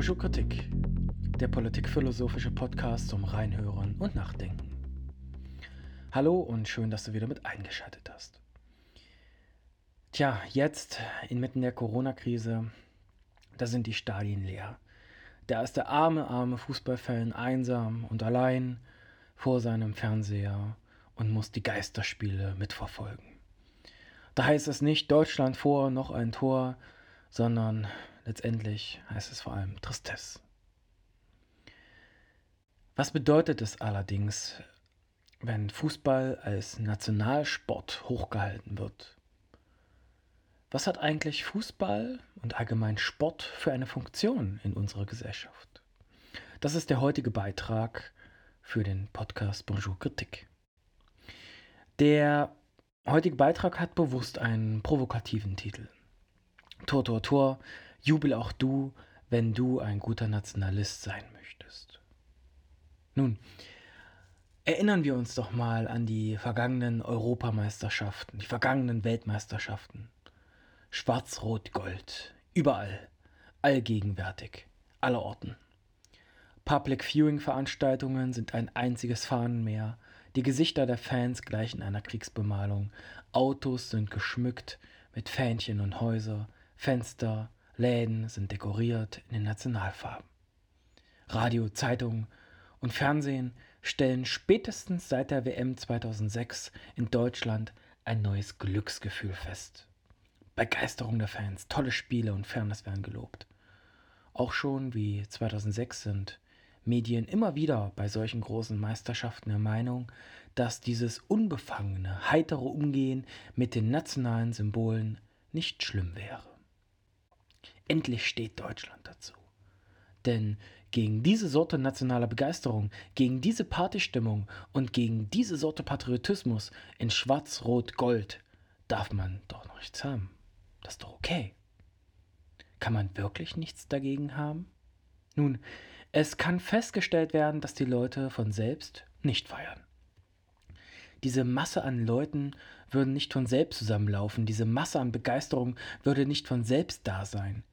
Bonjour Kritik, der politikphilosophische Podcast zum Reinhören und Nachdenken. Hallo und schön, dass du wieder mit eingeschaltet hast. Tja, jetzt inmitten der Corona-Krise, da sind die Stadien leer. Da ist der arme, arme Fußballfan einsam und allein vor seinem Fernseher und muss die Geisterspiele mitverfolgen. Da heißt es nicht Deutschland vor, noch ein Tor, sondern letztendlich heißt es vor allem Tristesse. Was bedeutet es allerdings, wenn Fußball als Nationalsport hochgehalten wird? Was hat eigentlich Fußball und allgemein Sport für eine Funktion in unserer Gesellschaft? Das ist der heutige Beitrag für den Podcast Bonjour Kritik. Der heutige Beitrag hat bewusst einen provokativen Titel. Tor, Tor, Tor, jubel auch du, wenn du ein guter Nationalist sein möchtest. Nun, erinnern wir uns doch mal an die vergangenen Europameisterschaften, die vergangenen Weltmeisterschaften. Schwarz, Rot, Gold, überall, allgegenwärtig, allerorten. Public Viewing Veranstaltungen sind ein einziges Fahnenmeer, die Gesichter der Fans gleichen einer Kriegsbemalung, Autos sind geschmückt mit Fähnchen und Häuser, Fenster, Läden sind dekoriert in den Nationalfarben. Radio, Zeitung und Fernsehen stellen spätestens seit der WM 2006 in Deutschland ein neues Glücksgefühl fest. Begeisterung der Fans, tolle Spiele und Fairness werden gelobt. Auch schon wie 2006 sind Medien immer wieder bei solchen großen Meisterschaften der Meinung, dass dieses unbefangene, heitere Umgehen mit den nationalen Symbolen nicht schlimm wäre. Endlich steht Deutschland dazu. Denn gegen diese Sorte nationaler Begeisterung, gegen diese Partystimmung und gegen diese Sorte Patriotismus in Schwarz, Rot, Gold darf man doch noch nichts haben. Das ist doch okay. Kann man wirklich nichts dagegen haben? Nun, es kann festgestellt werden, dass die Leute von selbst nicht feiern. Diese Masse an Leuten würden nicht von selbst zusammenlaufen, diese Masse an Begeisterung würde nicht von selbst da sein.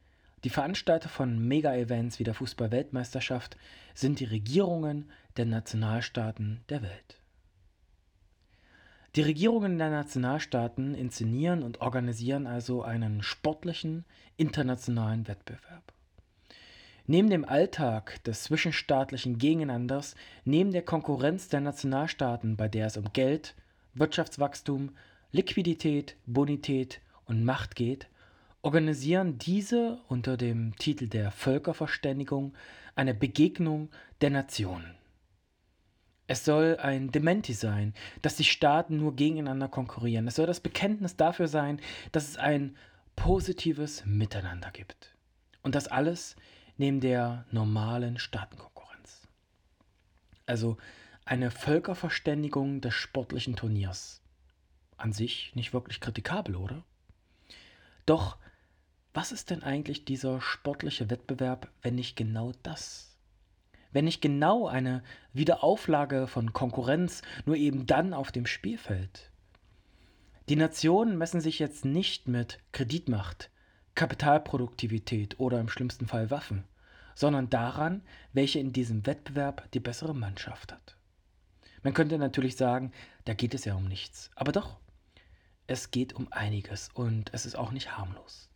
Die Veranstalter von Mega-Events wie der Fußball-Weltmeisterschaft sind die Regierungen der Nationalstaaten der Welt. Die Regierungen der Nationalstaaten inszenieren und organisieren also einen sportlichen, internationalen Wettbewerb. Neben dem Alltag des zwischenstaatlichen Gegeneinanders, neben der Konkurrenz der Nationalstaaten, bei der es um Geld, Wirtschaftswachstum, Liquidität, Bonität und Macht geht, organisieren diese unter dem Titel der Völkerverständigung eine Begegnung der Nationen. Es soll ein Dementi sein, dass die Staaten nur gegeneinander konkurrieren. Es soll das Bekenntnis dafür sein, dass es ein positives Miteinander gibt. Und das alles neben der normalen Staatenkonkurrenz. Also eine Völkerverständigung des sportlichen Turniers. An sich nicht wirklich kritikabel, oder? Doch was ist denn eigentlich dieser sportliche Wettbewerb, wenn nicht genau das? Wenn nicht genau eine Wiederauflage von Konkurrenz, nur eben dann auf dem Spielfeld? Die Nationen messen sich jetzt nicht mit Kreditmacht, Kapitalproduktivität oder im schlimmsten Fall Waffen, sondern daran, welche in diesem Wettbewerb die bessere Mannschaft hat. Man könnte natürlich sagen, da geht es ja um nichts. Aber doch, es geht um einiges und es ist auch nicht harmlos.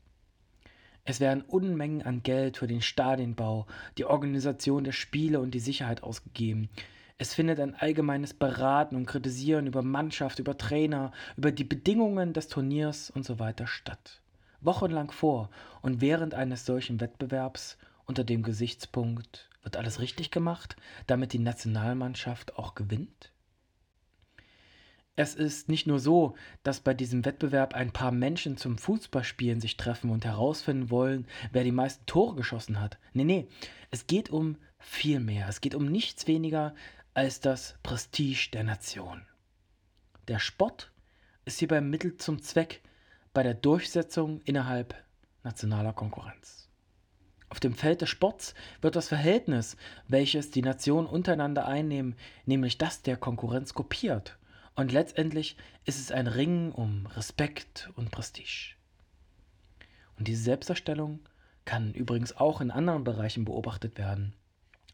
Es werden Unmengen an Geld für den Stadienbau, die Organisation der Spiele und die Sicherheit ausgegeben. Es findet ein allgemeines Beraten und Kritisieren über Mannschaft, über Trainer, über die Bedingungen des Turniers und so weiter statt. Wochenlang vor und während eines solchen Wettbewerbs unter dem Gesichtspunkt, wird alles richtig gemacht, damit die Nationalmannschaft auch gewinnt? Es ist nicht nur so, dass bei diesem Wettbewerb ein paar Menschen zum Fußballspielen sich treffen und herausfinden wollen, wer die meisten Tore geschossen hat. Nee, nee, es geht um viel mehr. Es geht um nichts weniger als das Prestige der Nation. Der Sport ist hierbei Mittel zum Zweck bei der Durchsetzung innerhalb nationaler Konkurrenz. Auf dem Feld des Sports wird das Verhältnis, welches die Nationen untereinander einnehmen, nämlich das der Konkurrenz kopiert und letztendlich ist es ein Ringen um Respekt und Prestige. Und diese Selbstdarstellung kann übrigens auch in anderen Bereichen beobachtet werden.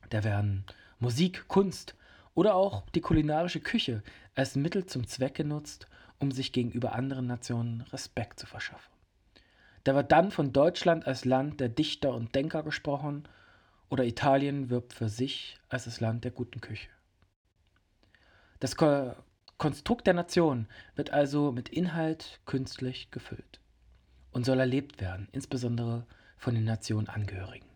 Da werden Musik, Kunst oder auch die kulinarische Küche als Mittel zum Zweck genutzt, um sich gegenüber anderen Nationen Respekt zu verschaffen. Da wird dann von Deutschland als Land der Dichter und Denker gesprochen oder Italien wirbt für sich als das Land der guten Küche. Das Konstrukt der Nation wird also mit Inhalt künstlich gefüllt und soll erlebt werden, insbesondere von den Nationenangehörigen.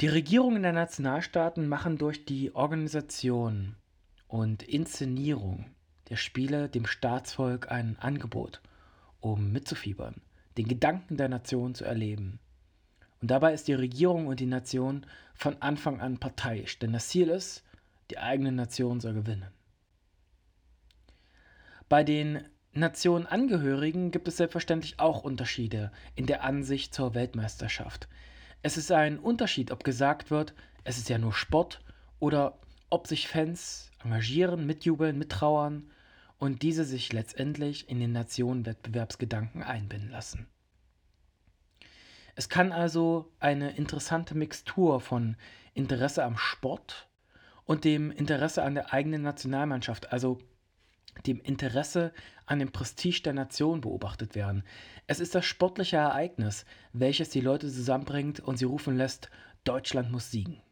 Die Regierungen der Nationalstaaten machen durch die Organisation und Inszenierung der Spiele dem Staatsvolk ein Angebot, um mitzufiebern, den Gedanken der Nation zu erleben. Und dabei ist die Regierung und die Nation von Anfang an parteiisch, denn das Ziel ist, die eigene Nation soll gewinnen. Bei den Nationenangehörigen gibt es selbstverständlich auch Unterschiede in der Ansicht zur Weltmeisterschaft. Es ist ein Unterschied, ob gesagt wird, es ist ja nur Sport oder ob sich Fans engagieren, mitjubeln, mittrauern und diese sich letztendlich in den Nationenwettbewerbsgedanken einbinden lassen. Es kann also eine interessante Mixtur von Interesse am Sport und dem Interesse an der eigenen Nationalmannschaft, also dem Interesse an dem Prestige der Nation beobachtet werden. Es ist das sportliche Ereignis, welches die Leute zusammenbringt und sie rufen lässt, Deutschland muss siegen.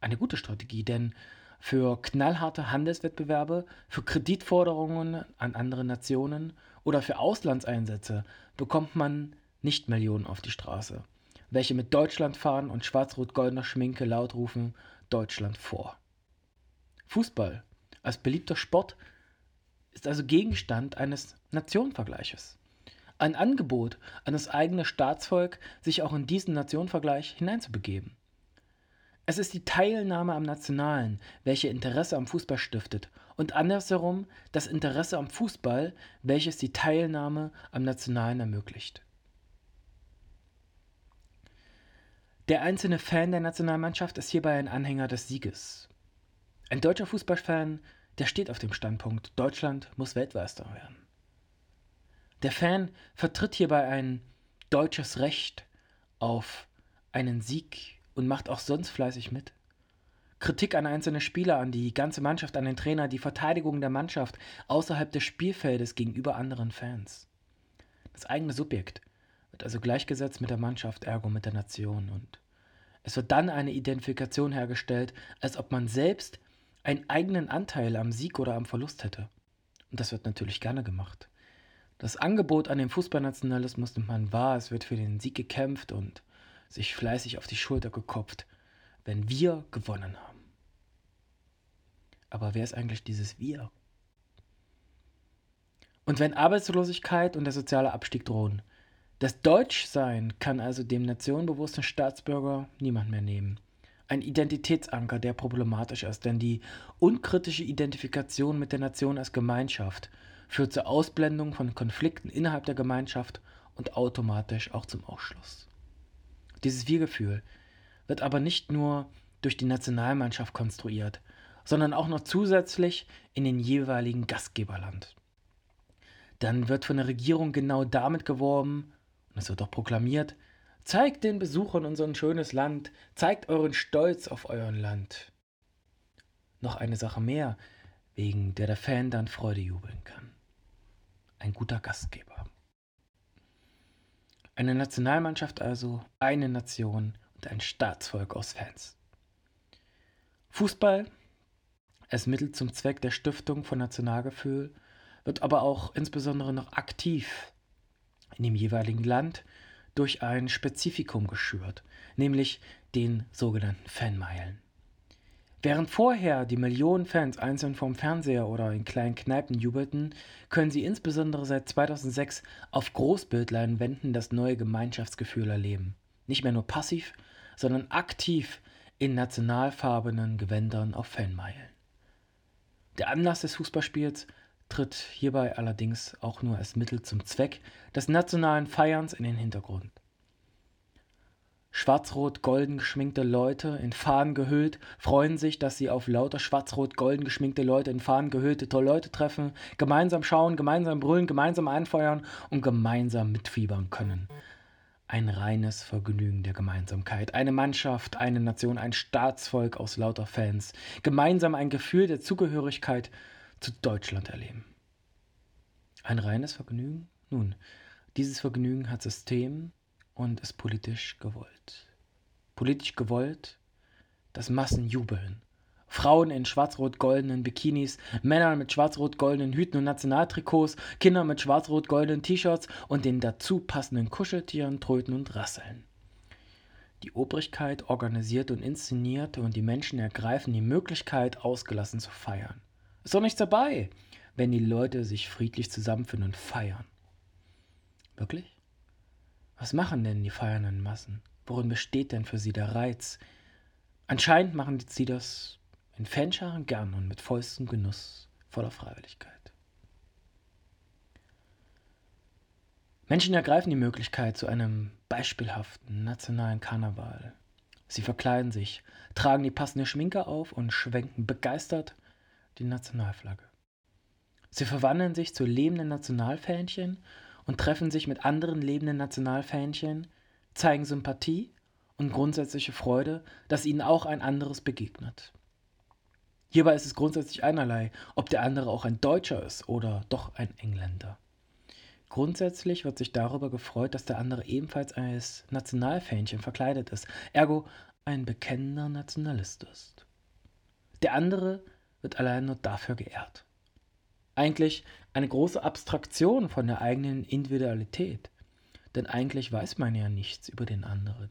Eine gute Strategie, denn für knallharte Handelswettbewerbe, für Kreditforderungen an andere Nationen oder für Auslandseinsätze bekommt man nicht Millionen auf die Straße, welche mit Deutschland fahren und schwarz-rot-goldener Schminke laut rufen Deutschland vor. Fußball als beliebter Sport ist also Gegenstand eines Nationenvergleiches. Ein Angebot an das eigene Staatsvolk, sich auch in diesen Nationenvergleich hineinzubegeben. Es ist die Teilnahme am Nationalen, welche Interesse am Fußball stiftet, und andersherum das Interesse am Fußball, welches die Teilnahme am Nationalen ermöglicht. Der einzelne Fan der Nationalmannschaft ist hierbei ein Anhänger des Sieges. Ein deutscher Fußballfan der steht auf dem Standpunkt, Deutschland muss Weltmeister werden. Der Fan vertritt hierbei ein deutsches Recht auf einen Sieg und macht auch sonst fleißig mit. Kritik an einzelne Spieler, an die ganze Mannschaft, an den Trainer, die Verteidigung der Mannschaft außerhalb des Spielfeldes gegenüber anderen Fans. Das eigene Subjekt also gleichgesetzt mit der Mannschaft, ergo mit der Nation und es wird dann eine Identifikation hergestellt, als ob man selbst einen eigenen Anteil am Sieg oder am Verlust hätte. Und das wird natürlich gerne gemacht. Das Angebot an den Fußballnationalismus nimmt man wahr, es wird für den Sieg gekämpft und sich fleißig auf die Schulter gekopft, wenn wir gewonnen haben. Aber wer ist eigentlich dieses Wir? Und wenn Arbeitslosigkeit und der soziale Abstieg drohen, das Deutschsein kann also dem nationenbewussten Staatsbürger niemand mehr nehmen ein Identitätsanker, der problematisch ist, denn die unkritische Identifikation mit der Nation als Gemeinschaft führt zur Ausblendung von Konflikten innerhalb der Gemeinschaft und automatisch auch zum Ausschluss. Dieses Wir-Gefühl wird aber nicht nur durch die Nationalmannschaft konstruiert, sondern auch noch zusätzlich in den jeweiligen Gastgeberland. Dann wird von der Regierung genau damit geworben, und es wird auch proklamiert, Zeigt den Besuchern unser schönes Land, zeigt euren Stolz auf euer Land. Noch eine Sache mehr, wegen der der Fan dann Freude jubeln kann. Ein guter Gastgeber. Eine Nationalmannschaft also, eine Nation und ein Staatsvolk aus Fans. Fußball als Mittel zum Zweck der Stiftung von Nationalgefühl wird aber auch insbesondere noch aktiv in dem jeweiligen Land durch ein Spezifikum geschürt, nämlich den sogenannten Fanmeilen. Während vorher die Millionen Fans einzeln vom Fernseher oder in kleinen Kneipen jubelten, können sie insbesondere seit 2006 auf Großbildleinwänden das neue Gemeinschaftsgefühl erleben. Nicht mehr nur passiv, sondern aktiv in nationalfarbenen Gewändern auf Fanmeilen. Der Anlass des Fußballspiels tritt hierbei allerdings auch nur als Mittel zum Zweck des nationalen Feierns in den Hintergrund. Schwarz-rot-golden geschminkte Leute in Fahnen gehüllt, freuen sich, dass sie auf lauter schwarz-rot-golden geschminkte Leute in Fahnen gehüllte tolle Leute treffen, gemeinsam schauen, gemeinsam brüllen, gemeinsam einfeuern und gemeinsam mitfiebern können. Ein reines Vergnügen der Gemeinsamkeit, eine Mannschaft, eine Nation, ein Staatsvolk aus lauter Fans, gemeinsam ein Gefühl der Zugehörigkeit zu Deutschland erleben. Ein reines Vergnügen? Nun, dieses Vergnügen hat System und ist politisch gewollt. Politisch gewollt, dass Massen jubeln. Frauen in schwarz-rot-goldenen Bikinis, Männer mit schwarz-rot-goldenen Hüten und Nationaltrikots, Kinder mit schwarz-rot-goldenen T-Shirts und den dazu passenden Kuscheltieren tröten und rasseln. Die Obrigkeit organisiert und inszeniert und die Menschen ergreifen die Möglichkeit, ausgelassen zu feiern. Ist doch nichts dabei, wenn die Leute sich friedlich zusammenfinden und feiern. Wirklich? Was machen denn die feiernden Massen? Worin besteht denn für sie der Reiz? Anscheinend machen sie das in Fanscharen gern und mit vollstem Genuss, voller Freiwilligkeit. Menschen ergreifen die Möglichkeit zu einem beispielhaften nationalen Karneval. Sie verkleiden sich, tragen die passende Schminke auf und schwenken begeistert die Nationalflagge. Sie verwandeln sich zu lebenden Nationalfähnchen und treffen sich mit anderen lebenden Nationalfähnchen, zeigen Sympathie und grundsätzliche Freude, dass ihnen auch ein anderes begegnet. Hierbei ist es grundsätzlich einerlei, ob der andere auch ein Deutscher ist oder doch ein Engländer. Grundsätzlich wird sich darüber gefreut, dass der andere ebenfalls als Nationalfähnchen verkleidet ist, ergo ein bekennender Nationalist ist. Der andere wird allein nur dafür geehrt. Eigentlich eine große Abstraktion von der eigenen Individualität. Denn eigentlich weiß man ja nichts über den anderen.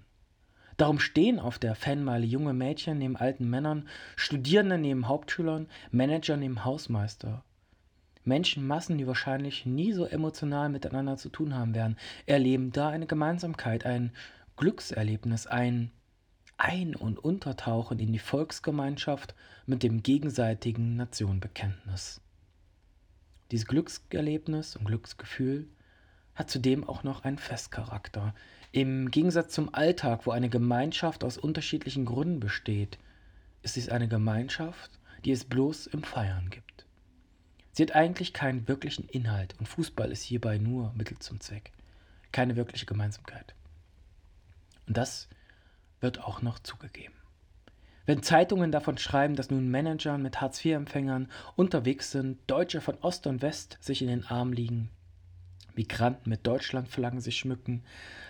Darum stehen auf der Fanmeile junge Mädchen neben alten Männern, Studierende neben Hauptschülern, Manager neben Hausmeister. Menschenmassen, die wahrscheinlich nie so emotional miteinander zu tun haben werden, erleben da eine Gemeinsamkeit, ein Glückserlebnis, ein Ein- und Untertauchen in die Volksgemeinschaft mit dem gegenseitigen Nationbekenntnis. Dieses Glückserlebnis und Glücksgefühl hat zudem auch noch einen Festcharakter. Im Gegensatz zum Alltag, wo eine Gemeinschaft aus unterschiedlichen Gründen besteht, ist es eine Gemeinschaft, die es bloß im Feiern gibt. Sie hat eigentlich keinen wirklichen Inhalt und Fußball ist hierbei nur Mittel zum Zweck. Keine wirkliche Gemeinsamkeit. Und das wird auch noch zugegeben. Wenn Zeitungen davon schreiben, dass nun Manager mit Hartz-IV-Empfängern unterwegs sind, Deutsche von Ost und West sich in den Arm liegen, Migranten mit Deutschlandflaggen sich schmücken,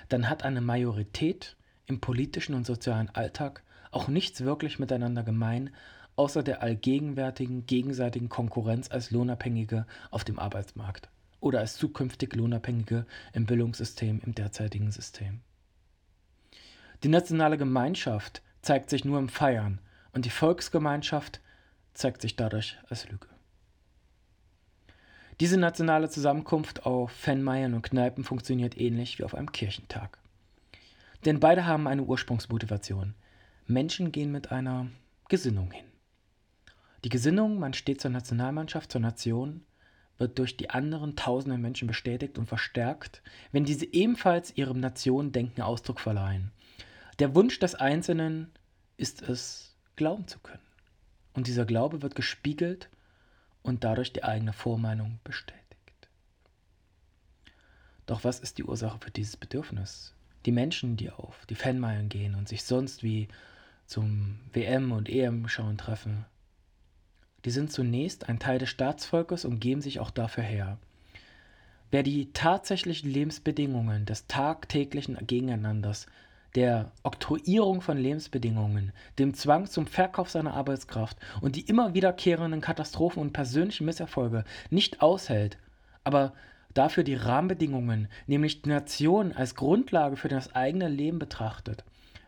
dann hat eine Majorität im politischen und sozialen Alltag auch nichts wirklich miteinander gemein, außer der allgegenwärtigen gegenseitigen Konkurrenz als Lohnabhängige auf dem Arbeitsmarkt oder als zukünftig Lohnabhängige im Bildungssystem im derzeitigen System. Die nationale Gemeinschaft zeigt sich nur im Feiern und die Volksgemeinschaft zeigt sich dadurch als Lüge. Diese nationale Zusammenkunft auf Fanmeilen und Kneipen funktioniert ähnlich wie auf einem Kirchentag. Denn beide haben eine Ursprungsmotivation. Menschen gehen mit einer Gesinnung hin. Die Gesinnung, man steht zur Nationalmannschaft, zur Nation, wird durch die anderen tausenden Menschen bestätigt und verstärkt, wenn diese ebenfalls ihrem Nationendenken Ausdruck verleihen. Der Wunsch des Einzelnen ist es, glauben zu können. Und dieser Glaube wird gespiegelt und dadurch die eigene Vormeinung bestätigt. Doch was ist die Ursache für dieses Bedürfnis? Die Menschen, die auf die Fanmeilen gehen und sich sonst wie zum WM- und EM-Schauen treffen, die sind zunächst ein Teil des Staatsvolkes und geben sich auch dafür her. Wer die tatsächlichen Lebensbedingungen des tagtäglichen Gegeneinanders der Oktroyierung von Lebensbedingungen, dem Zwang zum Verkauf seiner Arbeitskraft und die immer wiederkehrenden Katastrophen und persönlichen Misserfolge nicht aushält, aber dafür die Rahmenbedingungen, nämlich die Nation als Grundlage für das eigene Leben betrachtet.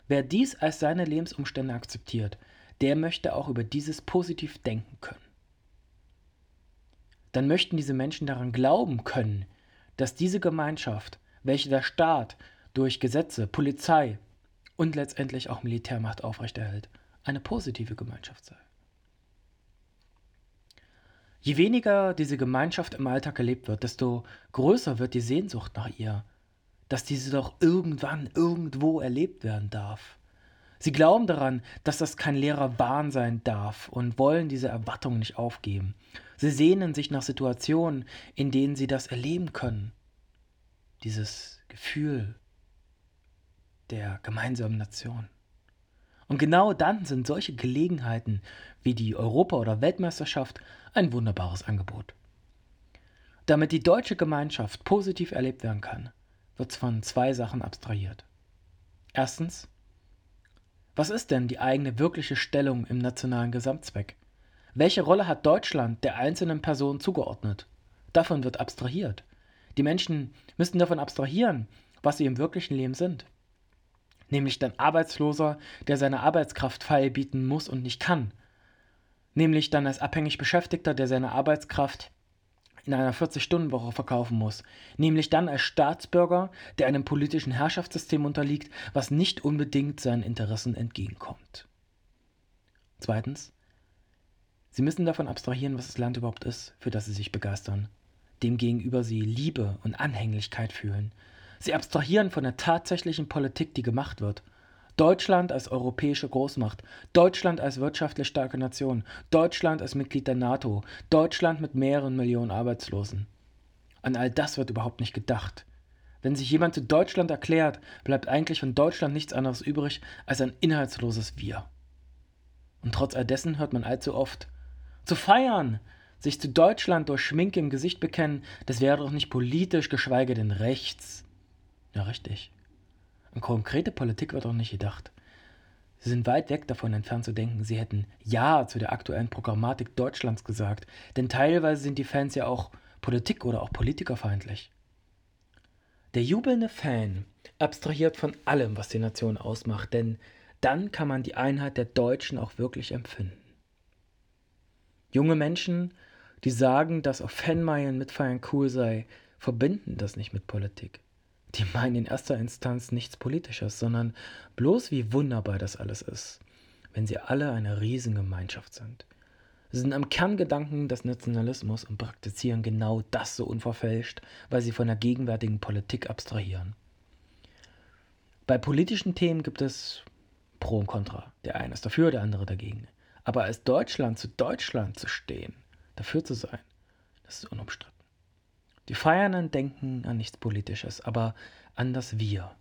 Wer dies als seine Lebensumstände akzeptiert, der möchte auch über dieses positiv denken können. Dann möchten diese Menschen daran glauben können, dass diese Gemeinschaft, welche der Staat durch Gesetze, Polizei und letztendlich auch Militärmacht aufrechterhält, eine positive Gemeinschaft sei. Je weniger diese Gemeinschaft im Alltag gelebt wird, desto größer wird die Sehnsucht nach ihr. dass diese doch irgendwann irgendwo erlebt werden darf. Sie glauben daran, dass das kein leerer Wahn sein darf und wollen diese Erwartung nicht aufgeben. Sie sehnen sich nach Situationen, in denen sie das erleben können. Dieses Gefühl der gemeinsamen Nation. Und genau dann sind solche Gelegenheiten wie die Europa- oder Weltmeisterschaft ein wunderbares Angebot. Damit die deutsche Gemeinschaft positiv erlebt werden kann, wird von zwei Sachen abstrahiert. Erstens, was ist denn die eigene wirkliche Stellung im nationalen Gesamtzweck? Welche Rolle hat Deutschland der einzelnen Person zugeordnet? Davon wird abstrahiert. Die Menschen müssten davon abstrahieren, was sie im wirklichen Leben sind. Nämlich dann Arbeitsloser, der seine Arbeitskraft feilbieten muss und nicht kann. Nämlich dann als abhängig Beschäftigter, der seine Arbeitskraft in einer 40-Stunden-Woche verkaufen muss, nämlich dann als Staatsbürger, der einem politischen Herrschaftssystem unterliegt, was nicht unbedingt seinen Interessen entgegenkommt. Zweitens, Sie müssen davon abstrahieren, was das Land überhaupt ist, für das Sie sich begeistern, demgegenüber Sie Liebe und Anhänglichkeit fühlen. Sie abstrahieren von der tatsächlichen Politik, die gemacht wird, Deutschland als europäische Großmacht, Deutschland als wirtschaftlich starke Nation, Deutschland als Mitglied der NATO, Deutschland mit mehreren Millionen Arbeitslosen. An all das wird überhaupt nicht gedacht. Wenn sich jemand zu Deutschland erklärt, bleibt eigentlich von Deutschland nichts anderes übrig als ein inhaltsloses Wir. Und trotz all dessen hört man allzu oft, zu feiern, sich zu Deutschland durch Schminke im Gesicht bekennen, das wäre doch nicht politisch, geschweige denn rechts. Ja, richtig. An konkrete Politik wird auch nicht gedacht. Sie sind weit weg davon entfernt zu denken, sie hätten Ja zu der aktuellen Programmatik Deutschlands gesagt, denn teilweise sind die Fans ja auch Politik- oder auch politikerfeindlich. Der jubelnde Fan abstrahiert von allem, was die Nation ausmacht, denn dann kann man die Einheit der Deutschen auch wirklich empfinden. Junge Menschen, die sagen, dass auf Fanmeilen mitfeiern cool sei, verbinden das nicht mit Politik. Die meinen in erster Instanz nichts Politisches, sondern bloß wie wunderbar das alles ist, wenn sie alle eine Riesengemeinschaft sind. Sie sind am Kerngedanken des Nationalismus und praktizieren genau das so unverfälscht, weil sie von der gegenwärtigen Politik abstrahieren. Bei politischen Themen gibt es Pro und Contra. Der eine ist dafür, der andere dagegen. Aber als Deutschland zu Deutschland zu stehen, dafür zu sein, das ist unumstritten. Die Feiernden denken an nichts Politisches, aber an das Wir,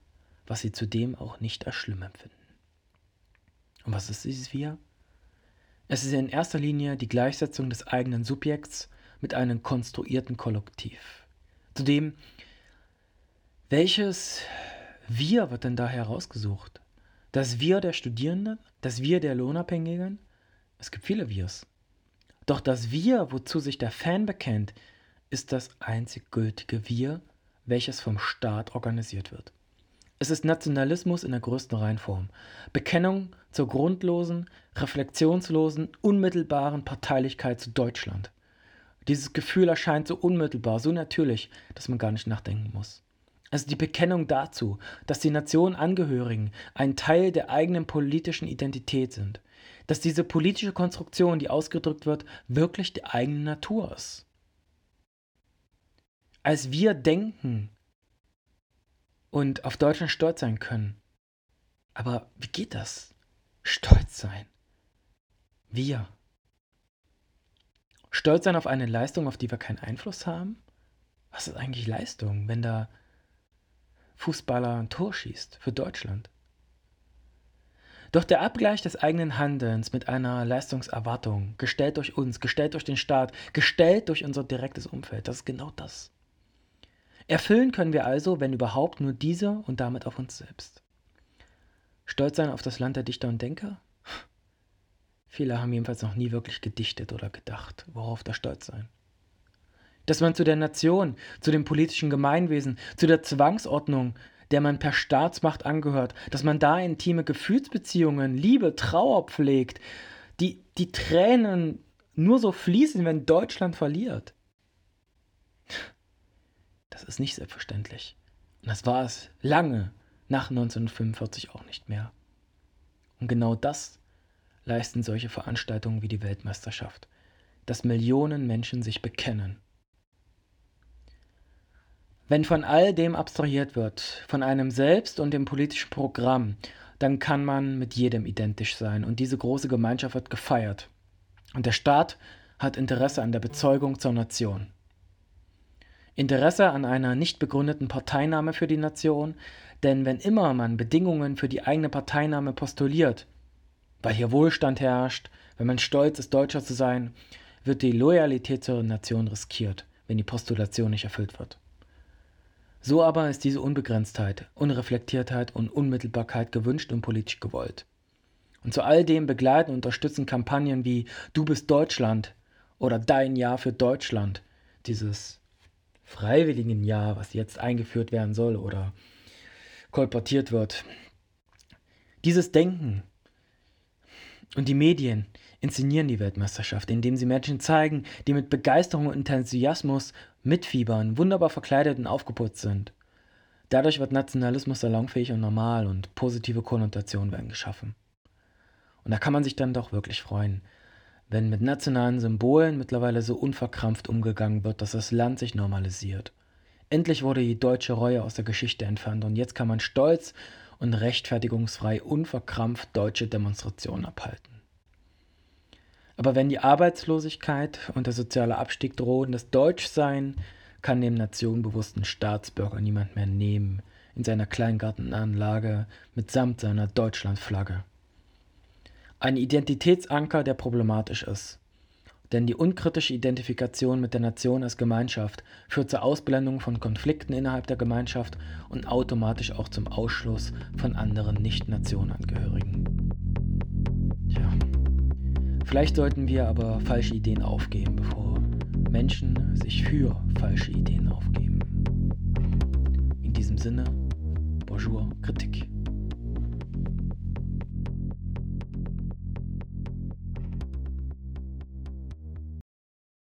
was sie zudem auch nicht als schlimm empfinden. Und was ist dieses Wir? Es ist in erster Linie die Gleichsetzung des eigenen Subjekts mit einem konstruierten Kollektiv. Zudem, welches Wir wird denn da herausgesucht? Das Wir der Studierenden? Das Wir der Lohnabhängigen? Es gibt viele Wirs. Doch das Wir, wozu sich der Fan bekennt, ist das einzig gültige Wir, welches vom Staat organisiert wird. Es ist Nationalismus in der größten Reinform. Bekennung zur grundlosen, reflexionslosen, unmittelbaren Parteilichkeit zu Deutschland. Dieses Gefühl erscheint so unmittelbar, so natürlich, dass man gar nicht nachdenken muss. Es ist die Bekennung dazu, dass die Nationenangehörigen ein Teil der eigenen politischen Identität sind. Dass diese politische Konstruktion, die ausgedrückt wird, wirklich die eigene Natur ist als wir denken und auf Deutschland stolz sein können. Aber wie geht das? Stolz sein. Wir. Stolz sein auf eine Leistung, auf die wir keinen Einfluss haben? Was ist eigentlich Leistung, wenn da Fußballer ein Tor schießt für Deutschland? Doch der Abgleich des eigenen Handelns mit einer Leistungserwartung, gestellt durch uns, gestellt durch den Staat, gestellt durch unser direktes Umfeld, das ist genau das. Erfüllen können wir also, wenn überhaupt, nur diese und damit auf uns selbst. Stolz sein auf das Land der Dichter und Denker? Viele haben jedenfalls noch nie wirklich gedichtet oder gedacht, worauf da stolz sein. Dass man zu der Nation, zu dem politischen Gemeinwesen, zu der Zwangsordnung, der man per Staatsmacht angehört, dass man da intime Gefühlsbeziehungen, Liebe, Trauer pflegt, die, die Tränen nur so fließen, wenn Deutschland verliert. Das ist nicht selbstverständlich. Und das war es lange nach 1945 auch nicht mehr. Und genau das leisten solche Veranstaltungen wie die Weltmeisterschaft, dass Millionen Menschen sich bekennen. Wenn von all dem abstrahiert wird, von einem selbst und dem politischen Programm, dann kann man mit jedem identisch sein und diese große Gemeinschaft wird gefeiert. Und der Staat hat Interesse an der Bezeugung zur Nation. Interesse an einer nicht begründeten Parteinahme für die Nation, denn wenn immer man Bedingungen für die eigene Parteinahme postuliert, weil hier Wohlstand herrscht, wenn man stolz ist, Deutscher zu sein, wird die Loyalität zur Nation riskiert, wenn die Postulation nicht erfüllt wird. So aber ist diese Unbegrenztheit, Unreflektiertheit und Unmittelbarkeit gewünscht und politisch gewollt. Und zu all dem begleiten und unterstützen Kampagnen wie Du bist Deutschland oder Dein Jahr für Deutschland, dieses freiwilligen Jahr, was jetzt eingeführt werden soll oder kolportiert wird. Dieses Denken und die Medien inszenieren die Weltmeisterschaft, indem sie Menschen zeigen, die mit Begeisterung und Enthusiasmus mitfiebern, wunderbar verkleidet und aufgeputzt sind. Dadurch wird Nationalismus salonfähig und normal und positive Konnotationen werden geschaffen. Und da kann man sich dann doch wirklich freuen, wenn mit nationalen Symbolen mittlerweile so unverkrampft umgegangen wird, dass das Land sich normalisiert. Endlich wurde die deutsche Reue aus der Geschichte entfernt und jetzt kann man stolz und rechtfertigungsfrei unverkrampft deutsche Demonstrationen abhalten. Aber wenn die Arbeitslosigkeit und der soziale Abstieg drohen, das Deutschsein kann dem nationenbewussten Staatsbürger niemand mehr nehmen in seiner Kleingartenanlage mitsamt seiner Deutschlandflagge. Ein Identitätsanker, der problematisch ist. Denn die unkritische Identifikation mit der Nation als Gemeinschaft führt zur Ausblendung von Konflikten innerhalb der Gemeinschaft und automatisch auch zum Ausschluss von anderen Nicht-Nationangehörigen. Tja. Vielleicht sollten wir aber falsche Ideen aufgeben, bevor Menschen sich für falsche Ideen aufgeben. In diesem Sinne, bonjour, Kritik.